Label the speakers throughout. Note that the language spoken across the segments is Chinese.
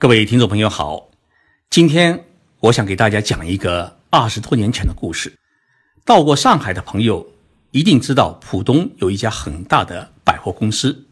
Speaker 1: 各位听众朋友好，今天我想给大家讲一个二十多年前的故事。到过上海的朋友一定知道，浦东有一家很大的百货公司，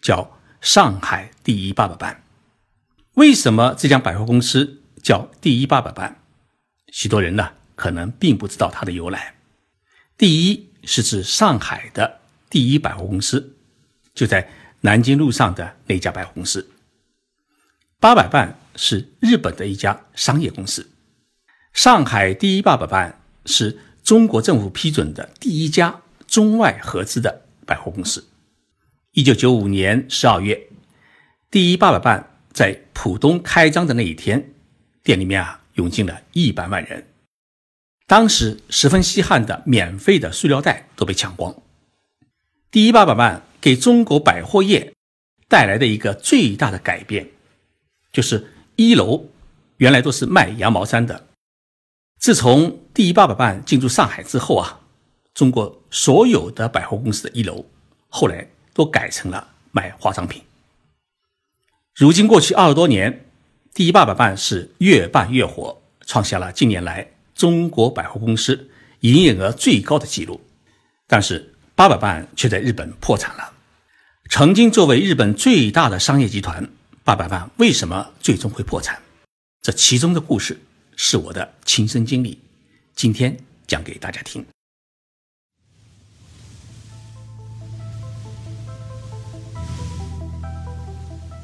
Speaker 1: 叫上海第一八佰伴。为什么这家百货公司叫第一八佰伴？许多人呢可能并不知道它的由来。第一是指上海的第一百货公司，就在南京路上的那家百货公司。八佰伴是日本的一家商业公司，上海第一八佰伴是中国政府批准的第一家中外合资的百货公司。一九九五年十二月，第一八佰伴在浦东开张的那一天，店里面啊涌进了一百万人。当时十分稀罕的免费的塑料袋都被抢光。第一八佰伴给中国百货业带来的一个最大的改变。就是一楼原来都是卖羊毛衫的，自从第一八佰伴进驻上海之后啊，中国所有的百货公司的一楼后来都改成了卖化妆品。如今过去二十多年，第一八佰伴是越办越火，创下了近年来中国百货公司营业额最高的记录。但是八佰伴却在日本破产了。曾经作为日本最大的商业集团。八百万为什么最终会破产？这其中的故事是我的亲身经历，今天讲给大家听。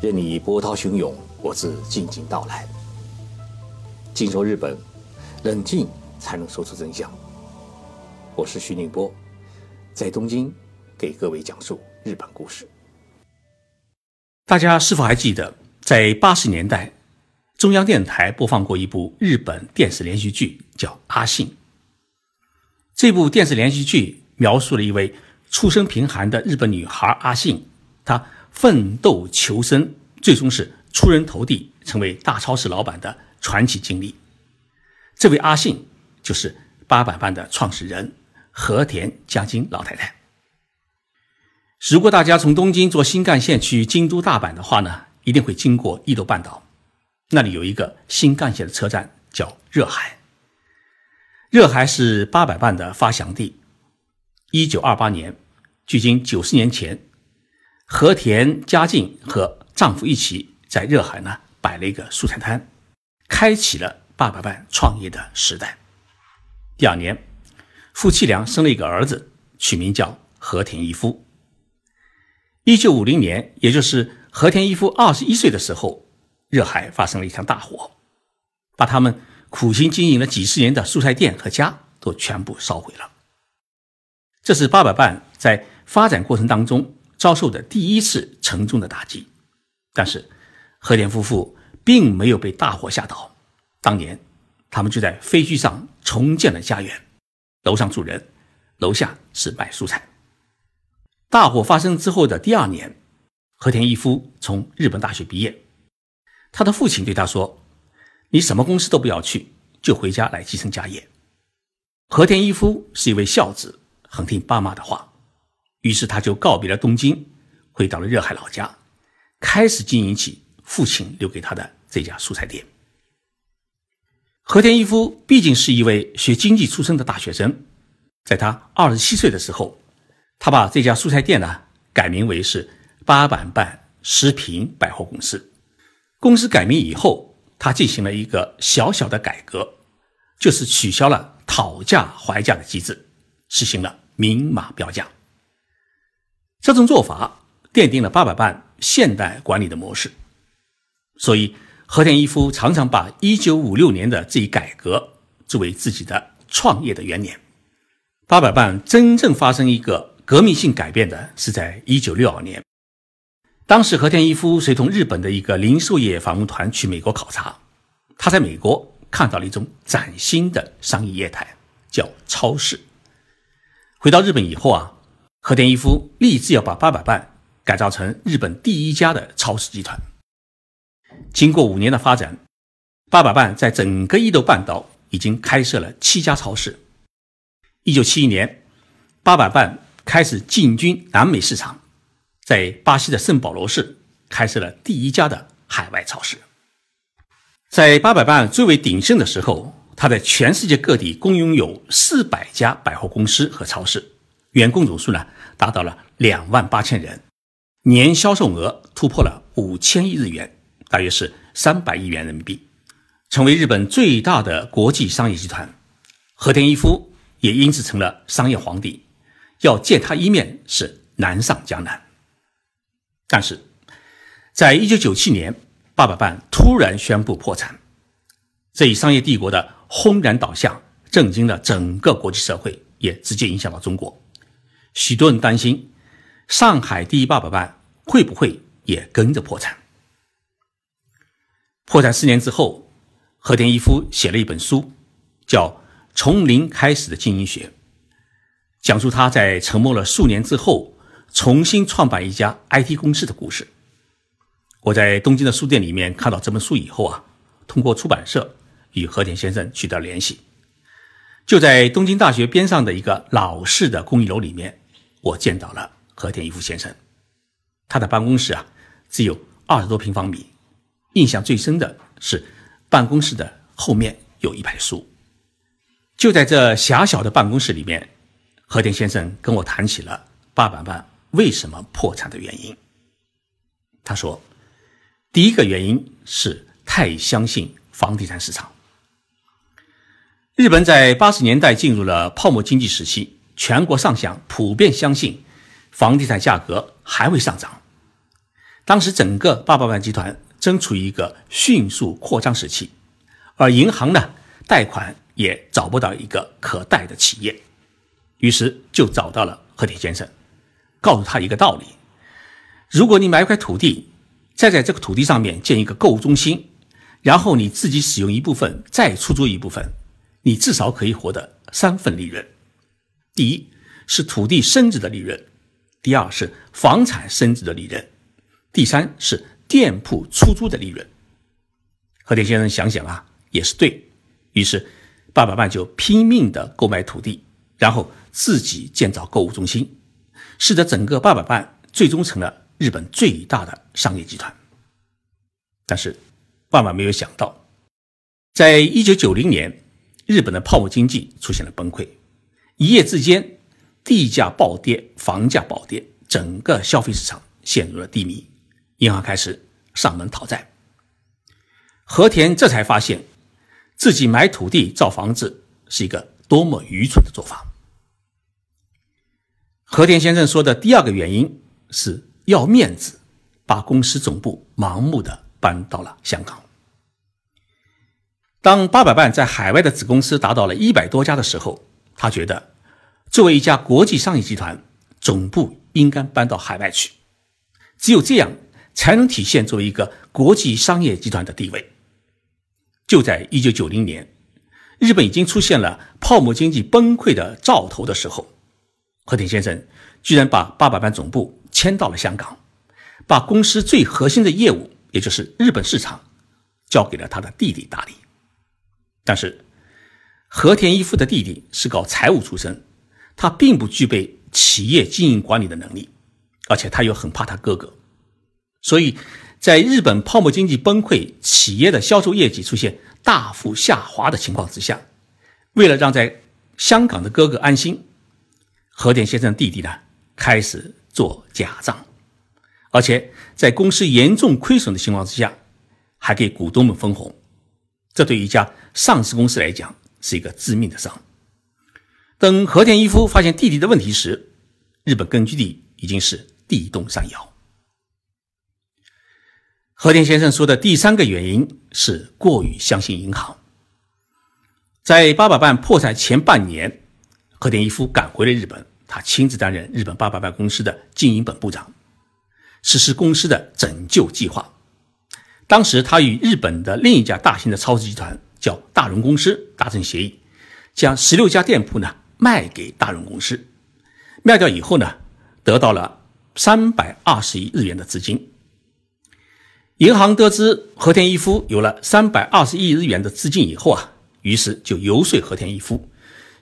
Speaker 2: 任你波涛汹涌，我自静静到来。静说日本，冷静才能说出真相。我是徐宁波，在东京给各位讲述日本故事。
Speaker 1: 大家是否还记得，在八十年代，中央电视台播放过一部日本电视连续剧，叫《阿信》。这部电视连续剧描述了一位出身贫寒的日本女孩阿信，她奋斗求生，最终是出人头地，成为大超市老板的传奇经历。这位阿信就是八百伴的创始人和田佳津老太太。如果大家从东京坐新干线去京都、大阪的话呢，一定会经过伊豆半岛，那里有一个新干线的车站叫热海。热海是八佰伴的发祥地。一九二八年，距今九十年前，和田佳静和丈夫一起在热海呢摆了一个素菜摊，开启了八佰伴创业的时代。第二年，夫妻俩生了一个儿子，取名叫和田一夫。一九五零年，也就是和田一夫二十一岁的时候，热海发生了一场大火，把他们苦心经营了几十年的蔬菜店和家都全部烧毁了。这是八佰伴在发展过程当中遭受的第一次沉重的打击。但是和田夫妇并没有被大火吓倒，当年他们就在废墟上重建了家园，楼上住人，楼下是卖蔬菜。大火发生之后的第二年，和田一夫从日本大学毕业。他的父亲对他说：“你什么公司都不要去，就回家来继承家业。”和田一夫是一位孝子，很听爸妈的话，于是他就告别了东京，回到了热海老家，开始经营起父亲留给他的这家蔬菜店。和田一夫毕竟是一位学经济出身的大学生，在他二十七岁的时候。他把这家蔬菜店呢改名为是八佰伴食品百货公司。公司改名以后，他进行了一个小小的改革，就是取消了讨价还价的机制，实行了明码标价。这种做法奠定了八佰伴现代管理的模式。所以，和田一夫常常把一九五六年的这一改革作为自己的创业的元年。八佰伴真正发生一个。革命性改变的是在一九六二年，当时和田一夫随同日本的一个零售业访问团去美国考察，他在美国看到了一种崭新的商业业态，叫超市。回到日本以后啊，和田一夫立志要把八佰伴改造成日本第一家的超市集团。经过五年的发展，八佰伴在整个伊豆半岛已经开设了七家超市。一九七一年，八佰伴。开始进军南美市场，在巴西的圣保罗市开设了第一家的海外超市。在八百伴最为鼎盛的时候，他在全世界各地共拥有四百家百货公司和超市，员工总数呢达到了两万八千人，年销售额突破了五千亿日元，大约是三百亿元人民币，成为日本最大的国际商业集团。和田一夫也因此成了商业皇帝，要见他一面是难上加难。但是，在一九九七年。八百伴突然宣布破产，这一商业帝国的轰然倒下，震惊了整个国际社会，也直接影响到中国。许多人担心，上海第一八百伴会不会也跟着破产？破产四年之后，和田一夫写了一本书，叫《从零开始的经营学》，讲述他在沉默了数年之后，重新创办一家 IT 公司的故事。我在东京的书店里面看到这本书以后啊，通过出版社与和田先生取得联系。就在东京大学边上的一个老式的公寓楼里面，我见到了和田一夫先生。他的办公室啊，只有二十多平方米。印象最深的是，办公室的后面有一排书。就在这狭小的办公室里面，和田先生跟我谈起了八百万为什么破产的原因。他说。第一个原因是太相信房地产市场。日本在八十年代进入了泡沫经济时期，全国上下普遍相信房地产价格还会上涨。当时整个八百万集团正处于一个迅速扩张时期，而银行呢，贷款也找不到一个可贷的企业，于是就找到了和田先生，告诉他一个道理：如果你买一块土地，再在这个土地上面建一个购物中心，然后你自己使用一部分，再出租一部分，你至少可以获得三份利润：第一是土地升值的利润，第二是房产升值的利润，第三是店铺出租的利润。和田先生想想啊，也是对于是，八百万就拼命的购买土地，然后自己建造购物中心，使得整个八百万最终成了。日本最大的商业集团，但是万万没有想到，在一九九零年，日本的泡沫经济出现了崩溃，一夜之间，地价暴跌，房价暴跌，整个消费市场陷入了低迷，银行开始上门讨债。和田这才发现自己买土地造房子是一个多么愚蠢的做法。和田先生说的第二个原因是。要面子，把公司总部盲目的搬到了香港。当八百万在海外的子公司达到了一百多家的时候，他觉得作为一家国际商业集团，总部应该搬到海外去，只有这样才能体现作为一个国际商业集团的地位。就在一九九零年，日本已经出现了泡沫经济崩溃的兆头的时候，和田先生居然把八百万总部。迁到了香港，把公司最核心的业务，也就是日本市场，交给了他的弟弟打理。但是，和田一夫的弟弟是搞财务出身，他并不具备企业经营管理的能力，而且他又很怕他哥哥，所以在日本泡沫经济崩溃、企业的销售业绩出现大幅下滑的情况之下，为了让在香港的哥哥安心，和田先生弟弟呢开始。做假账，而且在公司严重亏损的情况之下，还给股东们分红，这对一家上市公司来讲是一个致命的伤。等和田一夫发现弟弟的问题时，日本根据地已经是地动山摇。和田先生说的第三个原因是过于相信银行。在八百万破产前半年，和田一夫赶回了日本。他亲自担任日本八百万公司的经营本部长，实施公司的拯救计划。当时，他与日本的另一家大型的超市集团叫大荣公司达成协议，将十六家店铺呢卖给大荣公司。卖掉以后呢，得到了三百二十亿日元的资金。银行得知和田一夫有了三百二十亿日元的资金以后啊，于是就游说和田一夫，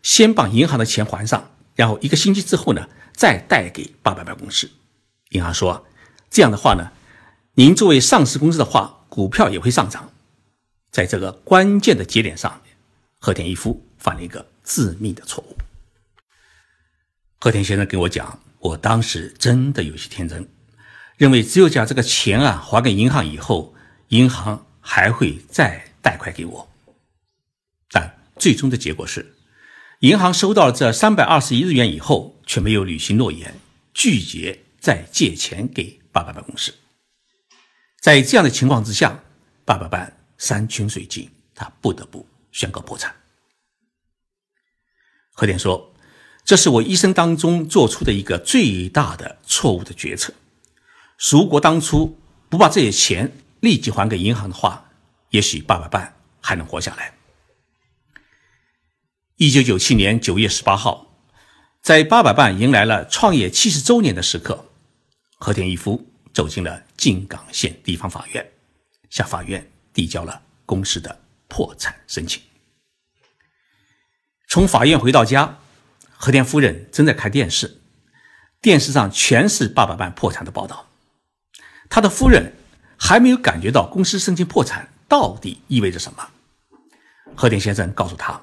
Speaker 1: 先把银行的钱还上。然后一个星期之后呢，再贷给八百万公司。银行说：“这样的话呢，您作为上市公司的话，股票也会上涨。在这个关键的节点上，和田一夫犯了一个致命的错误。和田先生跟我讲，我当时真的有些天真，认为只有将这个钱啊还给银行以后，银行还会再贷款给我。但最终的结果是，银行收到了这三百二十一日元以后，却没有履行诺言，拒绝再借钱给爸爸办公室。在这样的情况之下，爸爸办山穷水尽，他不得不宣告破产。和田说。这是我一生当中做出的一个最大的错误的决策。如果当初不把这些钱立即还给银行的话，也许八佰伴还能活下来。一九九七年九月十八号，在八佰伴迎来了创业七十周年的时刻，和田一夫走进了静冈县地方法院，向法院递交了公司的破产申请。从法院回到家。和田夫人正在看电视，电视上全是八佰伴破产的报道。他的夫人还没有感觉到公司申请破产到底意味着什么。和田先生告诉他：“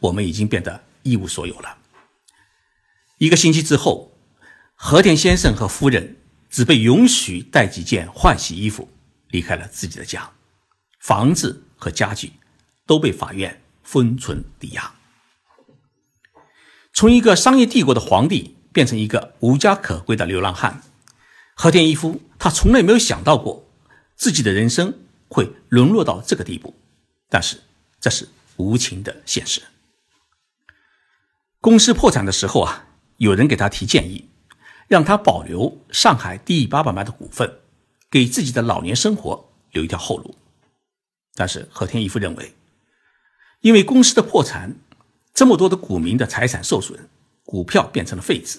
Speaker 1: 我们已经变得一无所有了。”一个星期之后，和田先生和夫人只被允许带几件换洗衣服离开了自己的家，房子和家具都被法院封存抵押。从一个商业帝国的皇帝变成一个无家可归的流浪汉，和田一夫他从来没有想到过自己的人生会沦落到这个地步，但是这是无情的现实。公司破产的时候啊，有人给他提建议，让他保留上海第一八百万的股份，给自己的老年生活留一条后路。但是和田一夫认为，因为公司的破产。这么多的股民的财产受损，股票变成了废纸。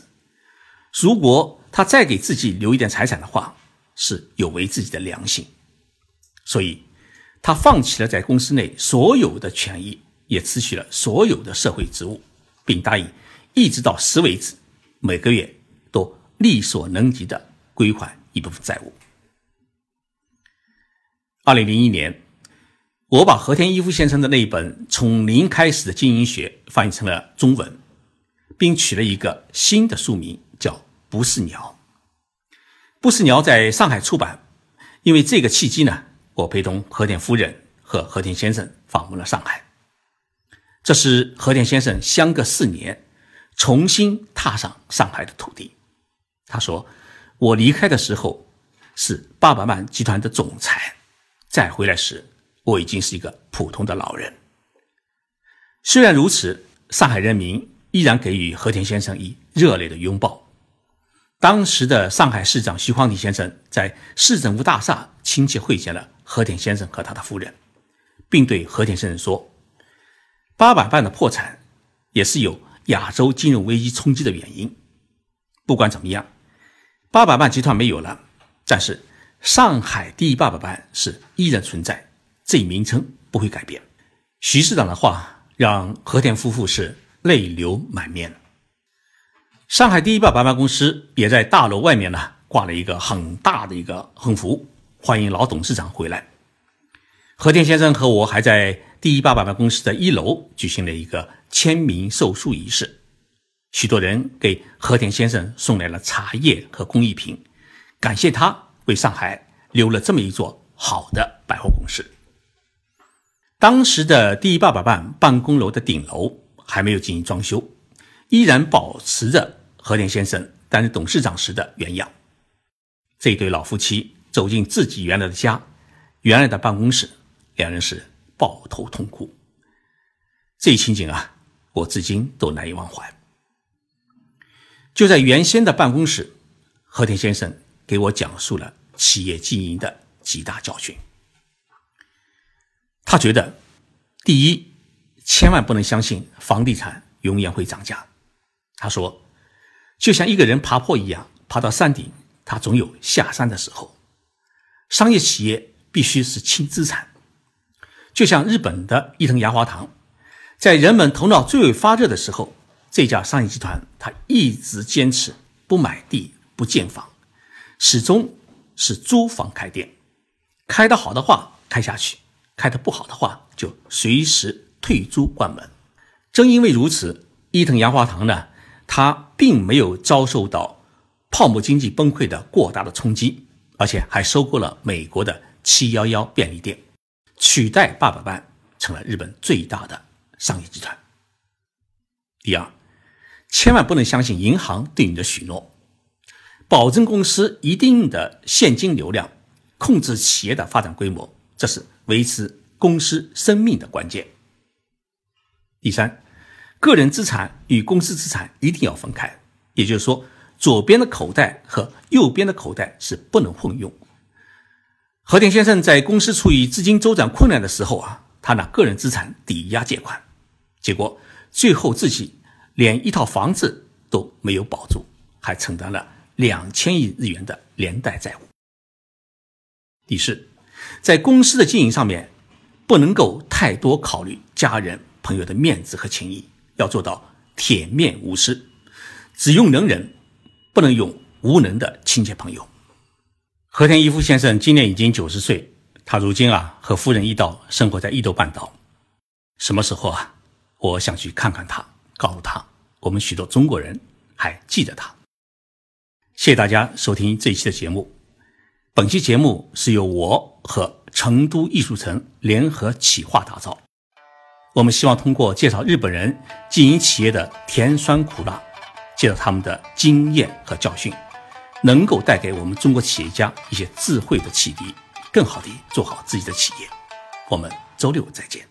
Speaker 1: 如果他再给自己留一点财产的话，是有违自己的良心。所以，他放弃了在公司内所有的权益，也辞去了所有的社会职务，并答应一直到死为止，每个月都力所能及的归还一部分债务。二零零一年。我把和田一夫先生的那一本《从零开始的经营学》翻译成了中文，并取了一个新的书名，叫《不是鸟》。不是鸟在上海出版。因为这个契机呢，我陪同和田夫人和和田先生访问了上海。这是和田先生相隔四年重新踏上上海的土地。他说：“我离开的时候是八百万集团的总裁，再回来时。”我已经是一个普通的老人。虽然如此，上海人民依然给予和田先生以热烈的拥抱。当时的上海市长徐匡迪先生在市政府大厦亲切会见了和田先生和他的夫人，并对和田先生说：“八佰伴的破产也是有亚洲金融危机冲击的原因。不管怎么样，八佰伴集团没有了，但是上海第一八佰伴是依然存在。”这一名称不会改变。徐市长的话让和田夫妇是泪流满面。上海第一八百万公司也在大楼外面呢挂了一个很大的一个横幅，欢迎老董事长回来。和田先生和我还在第一八百办公司的一楼举行了一个签名售书仪式，许多人给和田先生送来了茶叶和工艺品，感谢他为上海留了这么一座好的百货公司。当时的第一八百办办公楼的顶楼还没有进行装修，依然保持着和田先生担任董事长时的原样。这对老夫妻走进自己原来的家，原来的办公室，两人是抱头痛哭。这一情景啊，我至今都难以忘怀。就在原先的办公室，和田先生给我讲述了企业经营的几大教训。他觉得，第一，千万不能相信房地产永远会涨价。他说，就像一个人爬坡一样，爬到山顶，他总有下山的时候。商业企业必须是轻资产，就像日本的伊藤洋华堂，在人们头脑最为发热的时候，这家商业集团他一直坚持不买地、不建房，始终是租房开店，开得好的话开下去。开得不好的话，就随时退租关门。正因为如此，伊藤洋华堂呢，它并没有遭受到泡沫经济崩溃的过大的冲击，而且还收购了美国的七幺幺便利店，取代八佰伴成了日本最大的商业集团。第二，千万不能相信银行对你的许诺，保证公司一定的现金流量，控制企业的发展规模，这是维持公司生命的关键。第三，个人资产与公司资产一定要分开，也就是说，左边的口袋和右边的口袋是不能混用。和田先生在公司处于资金周转困难的时候啊，他拿个人资产抵押借款，结果。最后自己连一套房子都没有保住，还承担了两千亿日元的连带债务。第四，在公司的经营上面，不能够太多考虑家人朋友的面子和情谊，要做到铁面无私，只用能人，不能用无能的亲戚朋友。和田一夫先生今年已经九十岁，他如今啊和夫人一道生活在伊豆半岛，什么时候啊？我想去看看他，告诉他，我们许多中国人还记得他。谢谢大家收听这一期的节目。本期节目是由我和成都艺术城联合企划打造。我们希望通过介绍日本人经营企业的甜酸苦辣，介绍他们的经验和教训，能够带给我们中国企业家一些智慧的启迪，更好的做好自己的企业。我们周六再见。